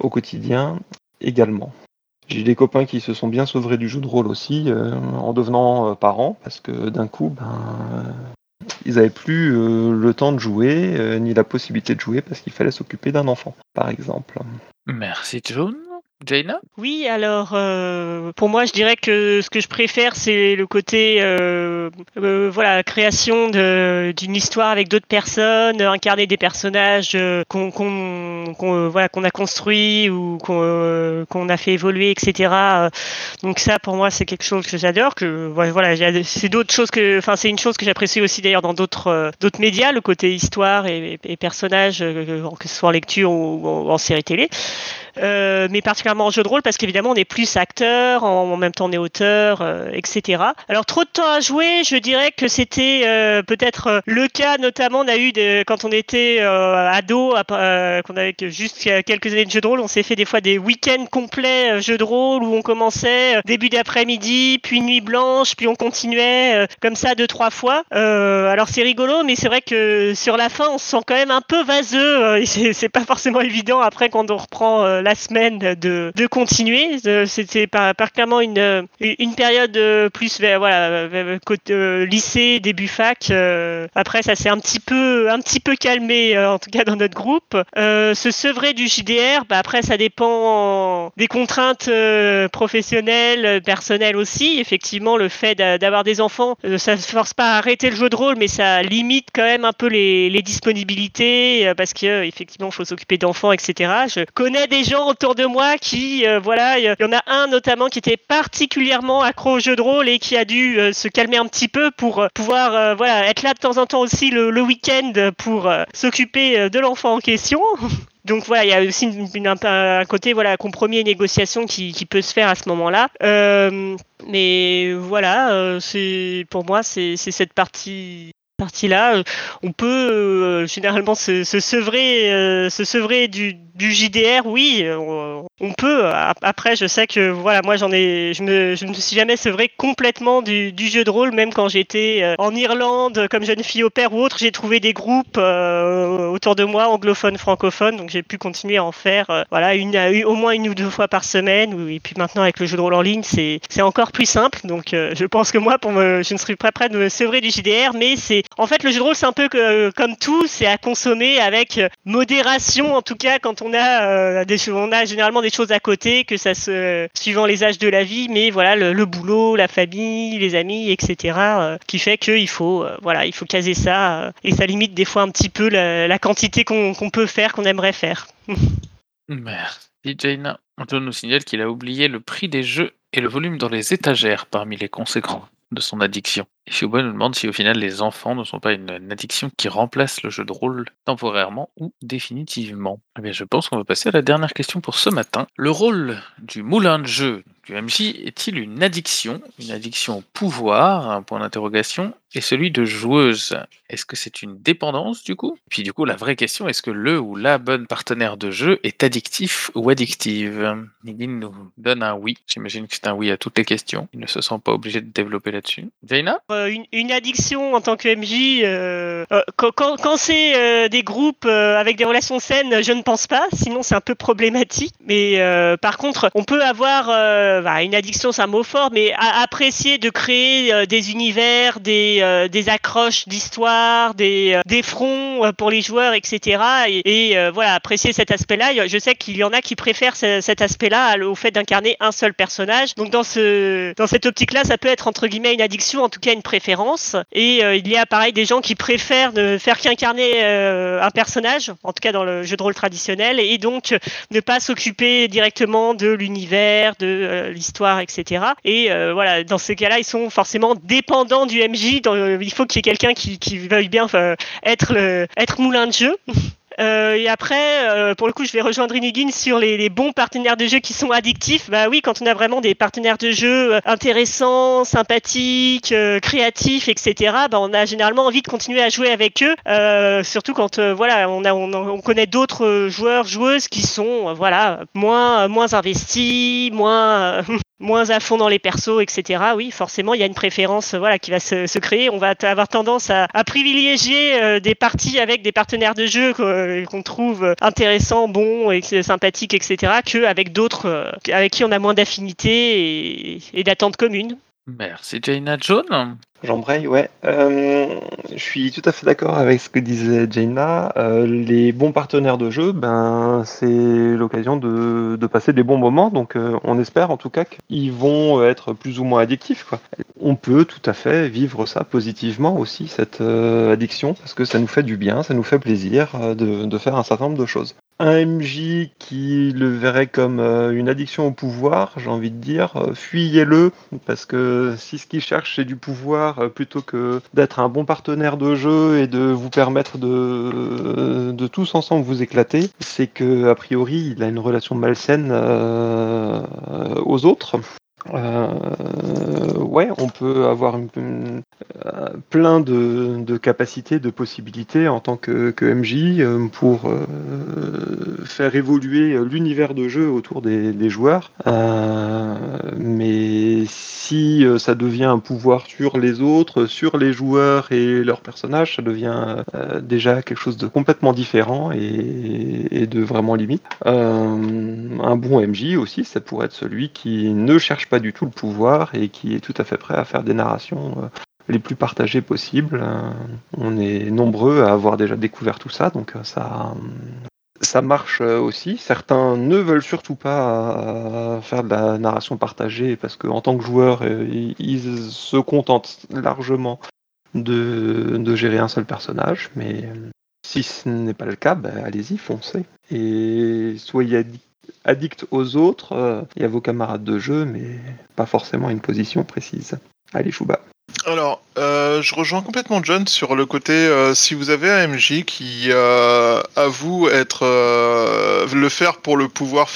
au quotidien également. J'ai des copains qui se sont bien sevrés du jeu de rôle aussi en devenant parents parce que d'un coup, ben, ils n'avaient plus euh, le temps de jouer euh, ni la possibilité de jouer parce qu'il fallait s'occuper d'un enfant, par exemple. Merci John. Jaina? Oui, alors euh, pour moi, je dirais que ce que je préfère, c'est le côté euh, euh, voilà création d'une histoire avec d'autres personnes, incarner des personnages qu'on voilà qu'on a construits ou qu'on a fait évoluer, etc. Donc ça, pour moi, c'est quelque chose que j'adore. Que voilà, c'est d'autres choses que, enfin, c'est une chose que j'apprécie aussi d'ailleurs dans d'autres d'autres médias, le côté histoire et, personnages, que ce soit en lecture ou, ou en série télé. Euh, mais particulièrement en jeu de rôle parce qu'évidemment on est plus acteur, en, même temps on est auteur, euh, etc. Alors trop de temps à jouer, je dirais que c'était euh, peut-être euh, le cas notamment on a eu de, quand on était euh, ado, euh, qu'on avait juste quelques années de jeu de rôle, on s'est fait des fois des week-ends complets jeu de rôle où on commençait début d'après-midi, puis nuit blanche, puis on continuait comme ça deux trois fois. Alors c'est rigolo, mais c'est vrai que sur la fin on se sent quand même un peu vaseux. et c'est pas forcément évident après quand on reprend la semaine de, de continuer. Euh, C'était par- particulièrement une, euh, une période euh, plus vers, voilà, côté lycée, début fac. après, ça s'est un petit peu, un petit peu calmé, en tout cas dans notre groupe. Euh, se sevrer du JDR, bah, après, ça dépend des contraintes professionnelles, personnelles aussi. Effectivement, le fait d'a- d'avoir des enfants, ça ne force pas à arrêter le jeu de rôle, mais ça limite quand même un peu les, disponibilités, parce que effectivement, il faut s'occuper d'enfants, etc. Je connais des gens autour de moi qui, euh, voilà, il y en a un notamment qui était particulièrement accro au jeu de rôle et qui a dû euh, se calmer un petit peu pour euh, pouvoir, voilà, être là de temps en temps aussi le, week-end pour s'occuper de l'enfant en question. Donc voilà, il y a aussi un, côté voilà compromis et négociation qui, qui peut se faire à ce moment-là. Mais voilà, c'est pour moi c'est cette partie partie-là. Euh, On peut euh, généralement se, se sevrer, euh, se sevrer du, du JDR, oui, euh, on, peut. Ap- Après, je sais que voilà, moi j'en ai, je me, je ne me suis jamais sevré complètement du, jeu de rôle, même quand j'étais en Irlande comme jeune fille au père ou autre, j'ai trouvé des groupes autour de moi anglophones, francophones, donc j'ai pu continuer à en faire, voilà, une, au moins une ou deux fois par semaine. Et puis maintenant avec le jeu de rôle en ligne, c'est, encore plus simple. Donc je pense que moi, pour me, je ne serais pas prêt de me sevrer du JDR, mais c'est, en fait, le jeu de rôle, c'est un peu que, comme tout, c'est à consommer avec euh, modération, en tout cas quand on a euh, des on a généralement des choses à côté, que ça se, suivant les âges de la vie, mais voilà, le, boulot, la famille, les amis, etc., euh, qui fait qu'il faut, euh, il faut caser ça, euh, et ça limite des fois un petit peu la, quantité qu'on peut faire, qu'on aimerait faire. Merci Jaina. John nous signale qu'il a oublié le prix des jeux et le volume dans les étagères parmi les conséquences de son addiction. Fiuba nous demande si au final les enfants ne sont pas une, addiction qui remplace le jeu de rôle temporairement ou définitivement. Eh bien, je pense qu'on va passer à la dernière question pour ce matin. Le rôle du moulin de jeu du MJ est-il une addiction? Une addiction au pouvoir Un point d'interrogation. Et celui de joueuse, est-ce que c'est une dépendance du coup? Puis du coup, la vraie question, est-ce que le ou la bonne partenaire de jeu est addictif ou addictive? Nidine nous donne un oui. J'imagine que c'est un oui à toutes les questions. Il ne se sent pas obligé de développer là-dessus. Jaina? Une, une addiction en tant que MJ, euh, euh, quand, c'est euh, des groupes euh, avec des relations saines, je ne pense pas, sinon c'est un peu problématique. Mais euh, par contre, on peut avoir euh, bah, une addiction, c'est un mot fort, mais apprécier de créer euh, des univers, des, euh, accroches d'histoire, des, euh, fronts euh, pour les joueurs, etc. Et, euh, voilà, apprécier cet aspect-là. Je sais qu'il y en a qui préfèrent ce- cet aspect-là au fait d'incarner un seul personnage. Donc dans ce dans cette optique-là, ça peut être entre guillemets une addiction, en tout cas une préférence. Et euh, il y a pareil des gens qui préfèrent ne faire qu'incarner euh, un personnage, en tout cas dans le jeu de rôle traditionnel, et donc euh, ne pas s'occuper directement de l'univers, de l'histoire, etc. Et voilà, dans ces cas-là, ils sont forcément dépendants du MJ. Il faut qu'il y ait quelqu'un qui, veuille bien être être moulin de jeu. Euh, et après, euh, pour le coup, je vais rejoindre Inugin sur les, les bons partenaires de jeu qui sont addictifs. Bah oui, quand on a vraiment des partenaires de jeu euh, intéressants, sympathiques, euh, créatifs, etc. Bah on a généralement envie de continuer à jouer avec eux. Euh, surtout quand euh, voilà, on a on, on connaît d'autres joueurs joueuses qui sont voilà moins moins investis, moins moins à fond dans les persos, etc. Oui, forcément, il y a une préférence euh, voilà, qui va se, créer. On va avoir tendance à, privilégier euh, des parties avec des partenaires de jeu qu'on qu'on trouve euh, intéressants, bons, et sympathiques, etc., qu'avec d'autres euh, avec qui on a moins d'affinité et, et d'attentes communes. Merci Jaina John. J'embraye, ouais. Euh, je suis tout à fait d'accord avec ce que disait Jaina. Euh, les bons partenaires de jeu, ben, c'est l'occasion de, passer des bons moments. Donc, euh, on espère en tout cas qu'ils vont être plus ou moins addictifs. On peut tout à fait vivre ça positivement aussi, cette addiction, parce que ça nous fait du bien, ça nous fait plaisir de faire un certain nombre de choses. Un MJ qui le verrait comme euh, une addiction au pouvoir, j'ai envie de dire, euh, fuyez-le, parce que si ce qu'il cherche c'est du pouvoir euh, plutôt que d'être un bon partenaire de jeu et de vous permettre de, de tous ensemble vous éclater, c'est que a priori il a une relation malsaine aux autres. Euh, ouais, on peut avoir euh, plein de, capacités, de possibilités en tant que, MJ euh, pour faire évoluer l'univers de jeu autour des, joueurs. Mais si ça devient un pouvoir sur les autres, sur les joueurs et leurs personnages, ça devient déjà quelque chose de complètement différent et, et de vraiment limite. Un bon MJ aussi, ça pourrait être celui qui ne cherche pas du tout le pouvoir et qui est tout à fait prêt à faire des narrations euh, les plus partagées possibles. Euh, on est nombreux à avoir déjà découvert tout ça, donc euh, ça, ça marche aussi. Certains ne veulent surtout pas faire de la narration partagée parce qu'en tant que joueur, ils, se contentent largement de, de gérer un seul personnage, mais si ce n'est pas le cas, bah, allez-y, foncez. Et soyez addict aux autres euh, et à vos camarades de jeu, mais pas forcément une position précise. Allez, Chouba. Alors, euh, je rejoins complètement John sur le côté euh, si vous avez un MJ qui euh, avoue être euh, le faire pour le pouvoir.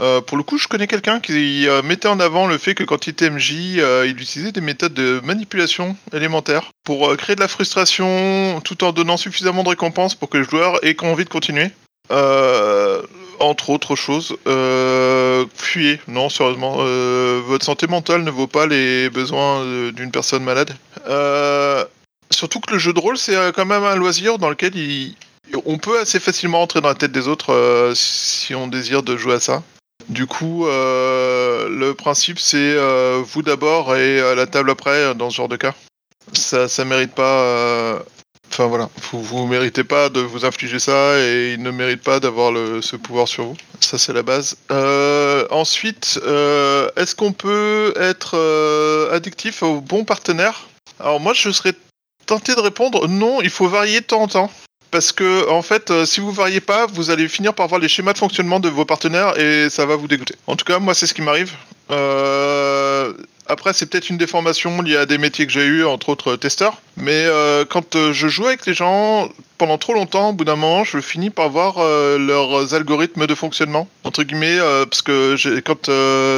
Euh, pour le coup, je connais quelqu'un qui euh, mettait en avant le fait que quand il était MJ, euh, il utilisait des méthodes de manipulation élémentaires pour euh, créer de la frustration tout en donnant suffisamment de récompenses pour que le joueur ait envie de continuer. Euh, entre autres choses, euh, fuyez. Non, sérieusement, euh, votre santé mentale ne vaut pas les besoins euh, d'une personne malade. Euh, surtout que le jeu de rôle, c'est quand même un loisir dans lequel on peut assez facilement rentrer dans la tête des autres si on désire de jouer à ça. Du coup, le principe, c'est vous d'abord et la table après dans ce genre de cas. Ça, ça mérite pas. Enfin voilà, vous, vous méritez pas de vous infliger ça et il ne mérite pas d'avoir ce pouvoir sur vous. Ça c'est la base. Euh, ensuite, euh, est-ce qu'on peut être euh, addictif au bon partenaire Alors moi je serais tenté de répondre non, il faut varier de temps en temps. Parce que en fait, euh, si vous variez pas, vous allez finir par voir les schémas de fonctionnement de vos partenaires et ça va vous dégoûter. En tout cas, moi c'est ce qui m'arrive. Euh, après, c'est peut-être une déformation liée à des métiers que j'ai eu, entre autres testeur. Mais euh, quand euh, je joue avec les gens pendant trop longtemps, au bout d'un moment, je finis par voir euh, leurs algorithmes de fonctionnement, entre guillemets, parce que quand,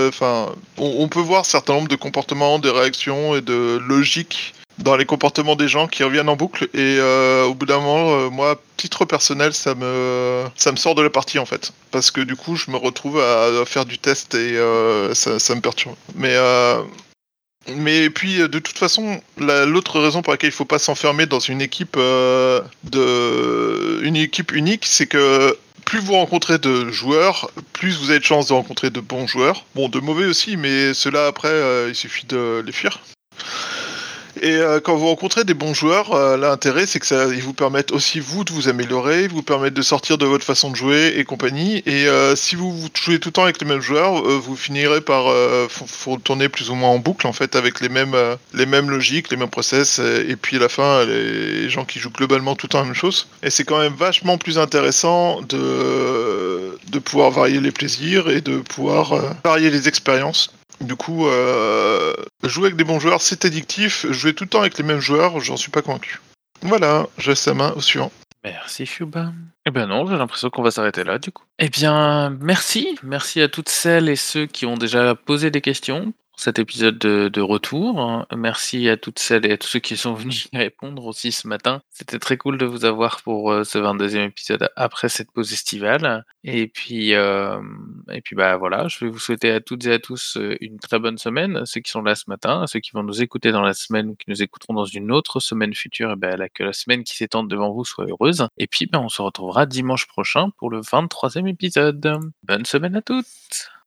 enfin, on, peut voir certain nombre de comportements, de réactions et de logiques dans les comportements des gens qui reviennent en boucle. Et euh, au bout d'un moment, euh, moi, titre personnel, ça me, ça me sort de la partie en fait, parce que du coup, je me retrouve à, faire du test et euh, ça, me perturbe. Mais mais puis, de toute façon, la- l'autre raison pour laquelle il faut pas s'enfermer dans une équipe de, une équipe unique, c'est que plus vous rencontrez de joueurs, plus vous avez de chances de rencontrer de bons joueurs. Bon, de mauvais aussi, mais ceux-là après, il suffit de les fuir. Et euh, quand vous rencontrez des bons joueurs, euh, l'intérêt c'est que ça, ils vous permettent aussi vous de vous améliorer, ils vous permettent de sortir de votre façon de jouer et compagnie. Et euh, si vous, jouez tout le temps avec les mêmes joueurs, vous finirez par tourner plus ou moins en boucle en fait avec les mêmes les mêmes logiques, les mêmes process. Et, puis à la fin, les gens qui jouent globalement tout le temps la même chose. Et c'est quand même vachement plus intéressant de de pouvoir varier les plaisirs et de pouvoir varier les expériences. Du coup, euh, jouer avec des bons joueurs, c'est addictif. Jouer tout le temps avec les mêmes joueurs, j'en suis pas convaincu. Voilà, je laisse la main au suivant. Merci Shuba. Eh ben non, j'ai l'impression qu'on va s'arrêter là du coup. Eh bien, merci. Merci à toutes celles et ceux qui ont déjà posé des questions cet épisode de, de retour. Merci à toutes celles et à tous ceux qui sont venus répondre aussi ce matin. C'était très cool de vous avoir pour euh, ce 22e épisode après cette pause estivale. Et puis, euh, et puis bah voilà, je vais vous souhaiter à toutes et à tous euh, une très bonne semaine. Ceux qui sont là ce matin, à ceux qui vont nous écouter dans la semaine ou qui nous écouteront dans une autre semaine future, et ben là, que la semaine qui s'étend devant vous soit heureuse. Et puis, ben, on se retrouvera dimanche prochain pour le 23e épisode. Bonne semaine à toutes!